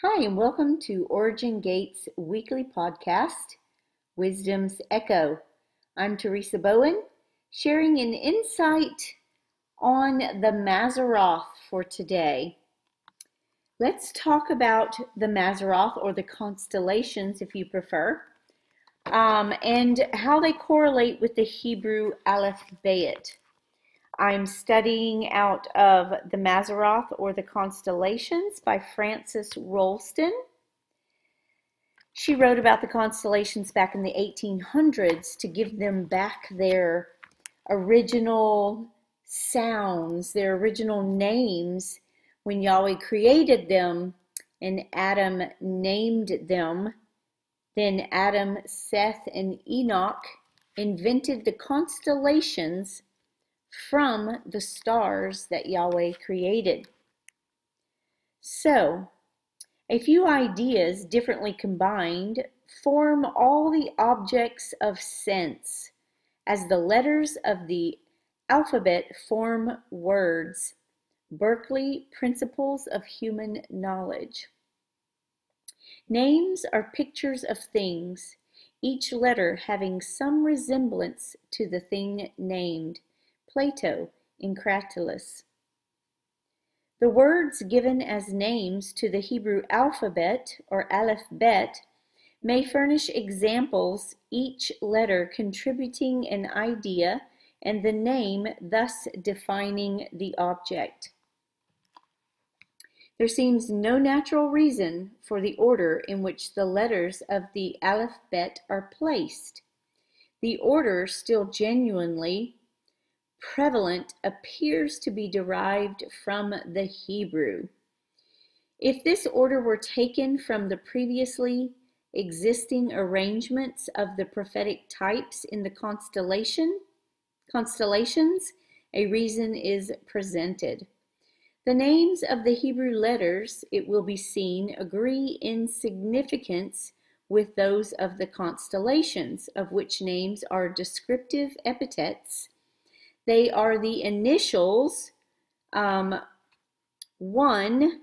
Hi, and welcome to Origin Gates weekly podcast, Wisdom's Echo. I'm Teresa Bowen, sharing an insight on the Mazzaroth for today. Let's talk about the Mazzaroth or the constellations, if you prefer, um, and how they correlate with the Hebrew Aleph Bayit. I'm studying out of the Mazzaroth or the Constellations by Frances Rolleston. She wrote about the constellations back in the 1800s to give them back their original sounds, their original names when Yahweh created them and Adam named them. Then Adam, Seth, and Enoch invented the constellations from the stars that Yahweh created. So, a few ideas differently combined form all the objects of sense, as the letters of the alphabet form words. Berkeley Principles of Human Knowledge. Names are pictures of things, each letter having some resemblance to the thing named. Plato in Cratylus. The words given as names to the Hebrew alphabet or aleph bet may furnish examples, each letter contributing an idea and the name thus defining the object. There seems no natural reason for the order in which the letters of the alphabet are placed. The order still genuinely prevalent appears to be derived from the Hebrew. If this order were taken from the previously existing arrangements of the prophetic types in the constellation, constellations, a reason is presented. The names of the Hebrew letters, it will be seen, agree in significance with those of the constellations, of which names are descriptive epithets they are the initials. Um, one,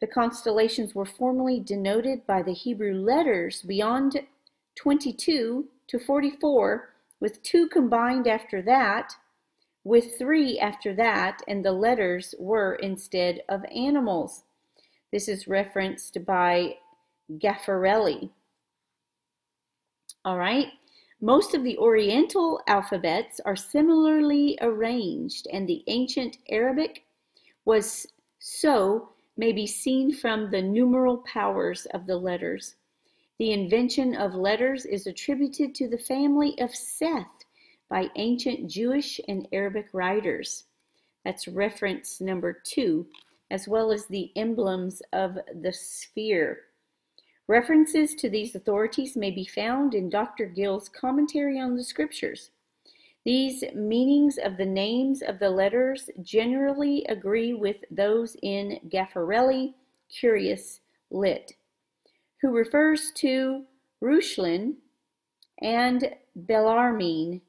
the constellations were formerly denoted by the Hebrew letters beyond 22 to 44, with two combined after that, with three after that, and the letters were instead of animals. This is referenced by Gaffarelli. All right. Most of the Oriental alphabets are similarly arranged, and the ancient Arabic was so may be seen from the numeral powers of the letters. The invention of letters is attributed to the family of Seth by ancient Jewish and Arabic writers. That's reference number two, as well as the emblems of the sphere. References to these authorities may be found in Dr. Gill's commentary on the scriptures. These meanings of the names of the letters generally agree with those in Gaffarelli, Curious Lit, who refers to Reuchlin and Bellarmine,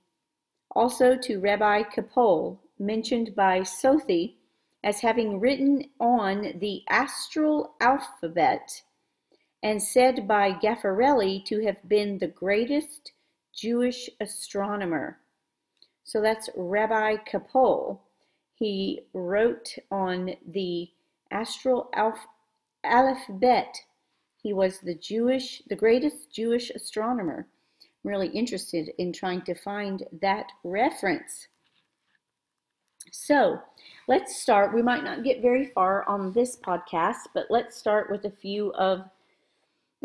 also to Rabbi Kapol, mentioned by Sothi as having written on the astral alphabet and said by Gaffarelli to have been the greatest Jewish astronomer. So that's Rabbi Kapol. He wrote on the astral alph- alphabet. He was the Jewish, the greatest Jewish astronomer. I'm really interested in trying to find that reference. So let's start. We might not get very far on this podcast, but let's start with a few of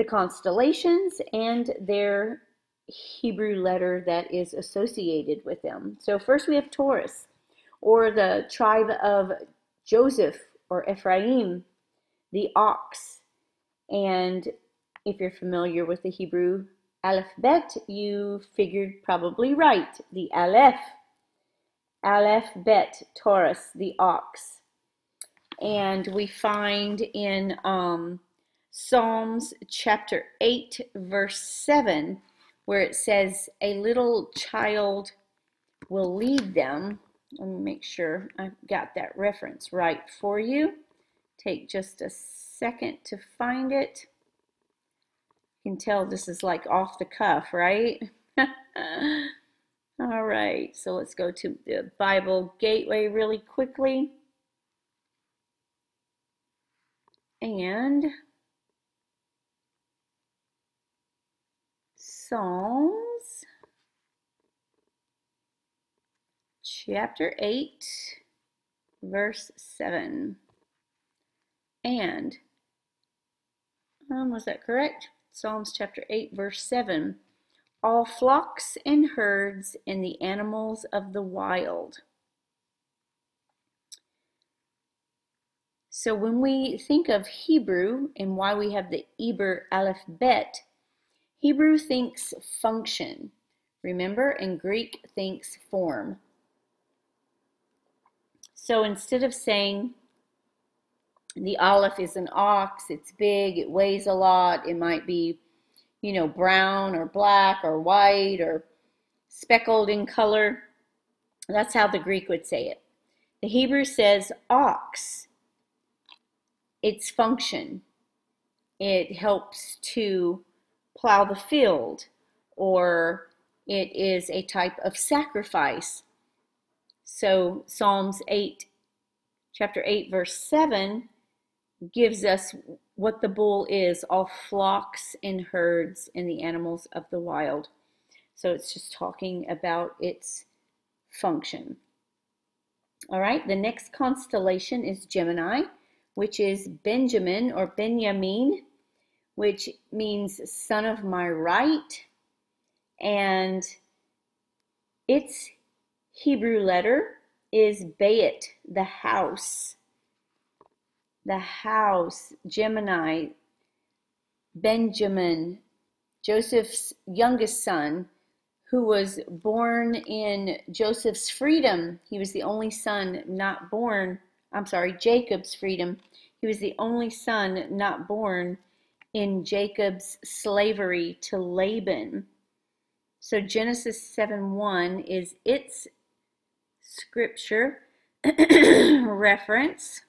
the constellations and their Hebrew letter that is associated with them. So first we have Taurus, or the tribe of Joseph or Ephraim, the ox. And if you're familiar with the Hebrew alphabet, you figured probably right. The Aleph, Aleph Bet, Taurus, the ox. And we find in um, Psalms chapter 8, verse 7, where it says, A little child will lead them. Let me make sure I've got that reference right for you. Take just a second to find it. You can tell this is like off the cuff, right? All right, so let's go to the Bible Gateway really quickly. And Psalms chapter 8, verse 7. And, um, was that correct? Psalms chapter 8, verse 7. All flocks and herds and the animals of the wild. So when we think of Hebrew and why we have the Eber Aleph Bet, Hebrew thinks function, remember, and Greek thinks form. So instead of saying the aleph is an ox, it's big, it weighs a lot, it might be, you know, brown or black or white or speckled in color. That's how the Greek would say it. The Hebrew says ox. Its function. It helps to plow the field, or it is a type of sacrifice. So Psalms 8, chapter 8, verse 7 gives us what the bull is all flocks and herds and the animals of the wild. So it's just talking about its function. All right, the next constellation is Gemini, which is Benjamin or Benjamin which means son of my right. And its Hebrew letter is Bayit, the house. The house, Gemini, Benjamin, Joseph's youngest son, who was born in Joseph's freedom. He was the only son not born, I'm sorry, Jacob's freedom. He was the only son not born in Jacob's slavery to Laban. So Genesis 7 1 is its scripture reference.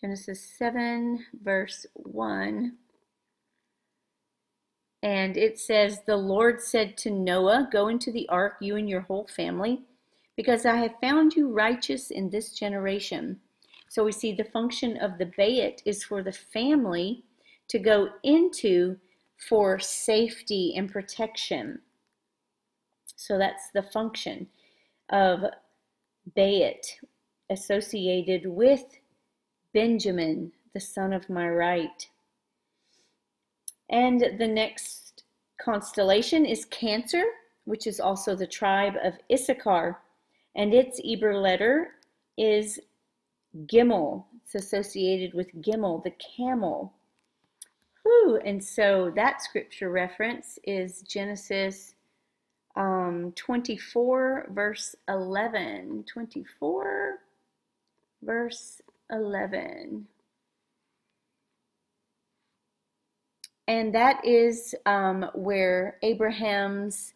Genesis 7, verse 1. And it says, The Lord said to Noah, Go into the ark, you and your whole family, because I have found you righteous in this generation. So we see the function of the bayit is for the family to go into for safety and protection. So that's the function of bayit associated with Benjamin, the son of my right. And the next constellation is Cancer, which is also the tribe of Issachar. And its Eber letter is Gimel. It's associated with Gimel, the camel. Whew. And so that scripture reference is Genesis um, 24, verse 11. 24, verse 11. And that is um, where Abraham's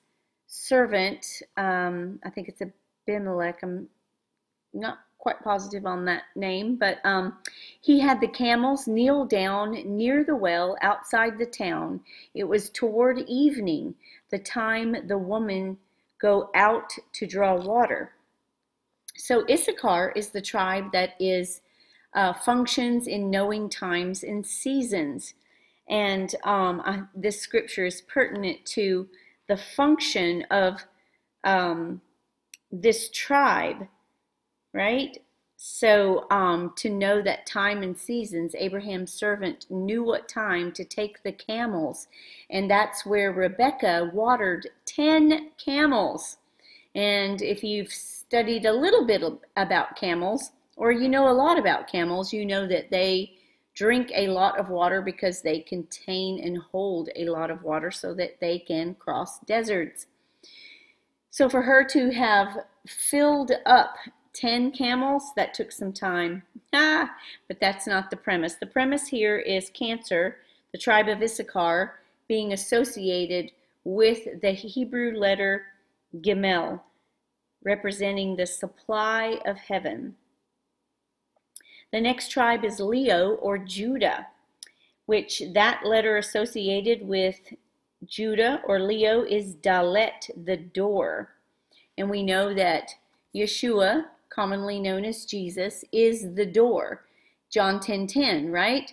servant, um, I think it's Abimelech, I'm not quite positive on that name, but um, he had the camels kneel down near the well outside the town. It was toward evening, the time the woman go out to draw water. So Issachar is the tribe that is uh, functions in knowing times and seasons. And um, I, this scripture is pertinent to the function of um, this tribe right? So um, to know that time and seasons, Abraham's servant knew what time to take the camels. And that's where Rebecca watered 10 camels. And if you've studied a little bit about camels, or you know a lot about camels, you know that they drink a lot of water because they contain and hold a lot of water so that they can cross deserts. So for her to have filled up 10 camels, that took some time. Ah, but that's not the premise. The premise here is Cancer, the tribe of Issachar, being associated with the Hebrew letter Gimel, representing the supply of heaven. The next tribe is Leo or Judah, which that letter associated with Judah or Leo is Dalet, the door. And we know that Yeshua, commonly known as Jesus, is the door. John 10 10, right?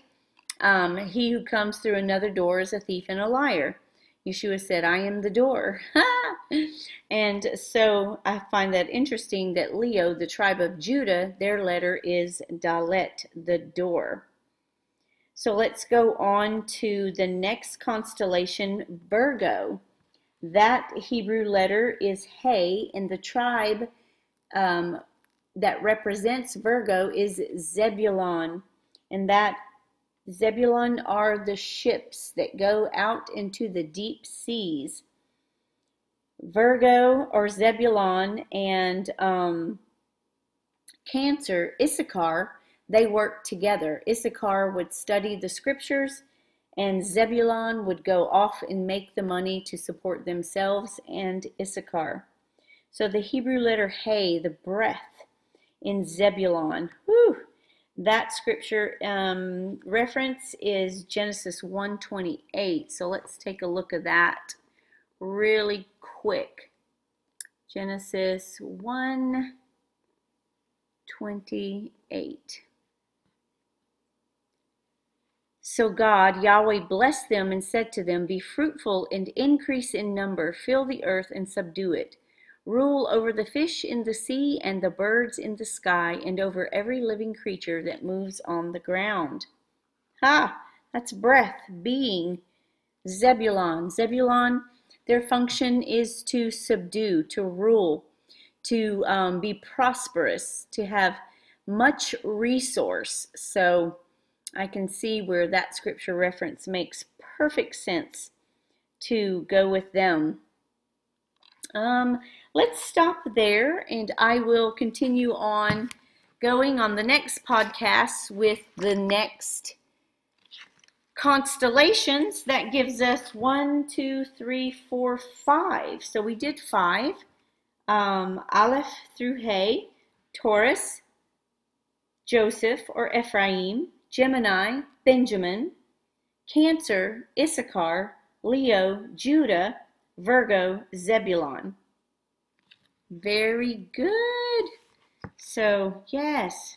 Um, he who comes through another door is a thief and a liar. Yeshua said, I am the door. and so I find that interesting that Leo, the tribe of Judah, their letter is Dalet, the door. So let's go on to the next constellation, Virgo. That Hebrew letter is He, and the tribe um, that represents Virgo is Zebulon, and that Zebulon are the ships that go out into the deep seas. Virgo or Zebulon and um, Cancer, Issachar, they work together. Issachar would study the scriptures, and Zebulon would go off and make the money to support themselves and Issachar. So the Hebrew letter He, the breath in Zebulon. Whew, that scripture um, reference is Genesis 128. So let's take a look at that really quick. Genesis 128. So God, Yahweh, blessed them and said to them, Be fruitful and increase in number, fill the earth and subdue it rule over the fish in the sea and the birds in the sky and over every living creature that moves on the ground. Ha! That's breath, being. Zebulon. Zebulon, their function is to subdue, to rule, to um, be prosperous, to have much resource. So I can see where that scripture reference makes perfect sense to go with them. Um, let's stop there and I will continue on going on the next podcast with the next constellations. That gives us one, two, three, four, five. So we did five. Um, Aleph through Hay, Taurus, Joseph or Ephraim, Gemini, Benjamin, Cancer, Issachar, Leo, Judah, Virgo, Zebulon. Very good. So, yes,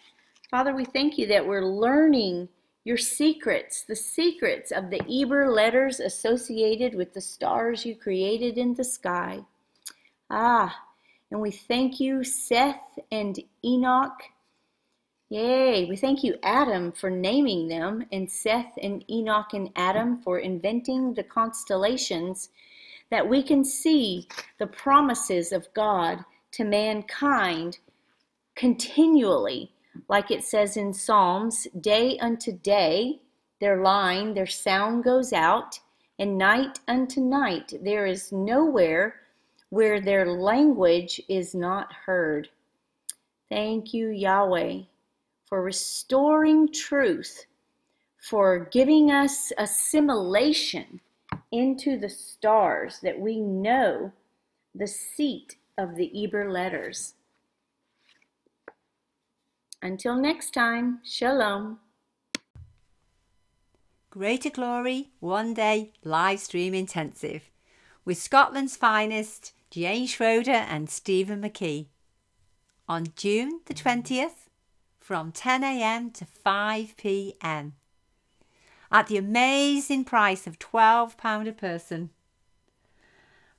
Father, we thank you that we're learning your secrets, the secrets of the Eber letters associated with the stars you created in the sky. Ah, and we thank you, Seth and Enoch. Yay, we thank you, Adam, for naming them, and Seth and Enoch and Adam for inventing the constellations that we can see the promises of God to mankind continually, like it says in Psalms, day unto day, their line, their sound goes out, and night unto night, there is nowhere where their language is not heard. Thank you, Yahweh, for restoring truth, for giving us assimilation into the stars that we know the seat of the Eber letters. Until next time, Shalom. Greater Glory One Day Live Stream Intensive with Scotland's finest Jane Schroeder and Stephen McKee on June the 20th from 10am to 5pm at the amazing price of £12 a person.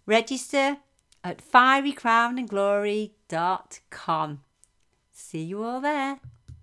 Register at fierycrownandglory.com. See you all there.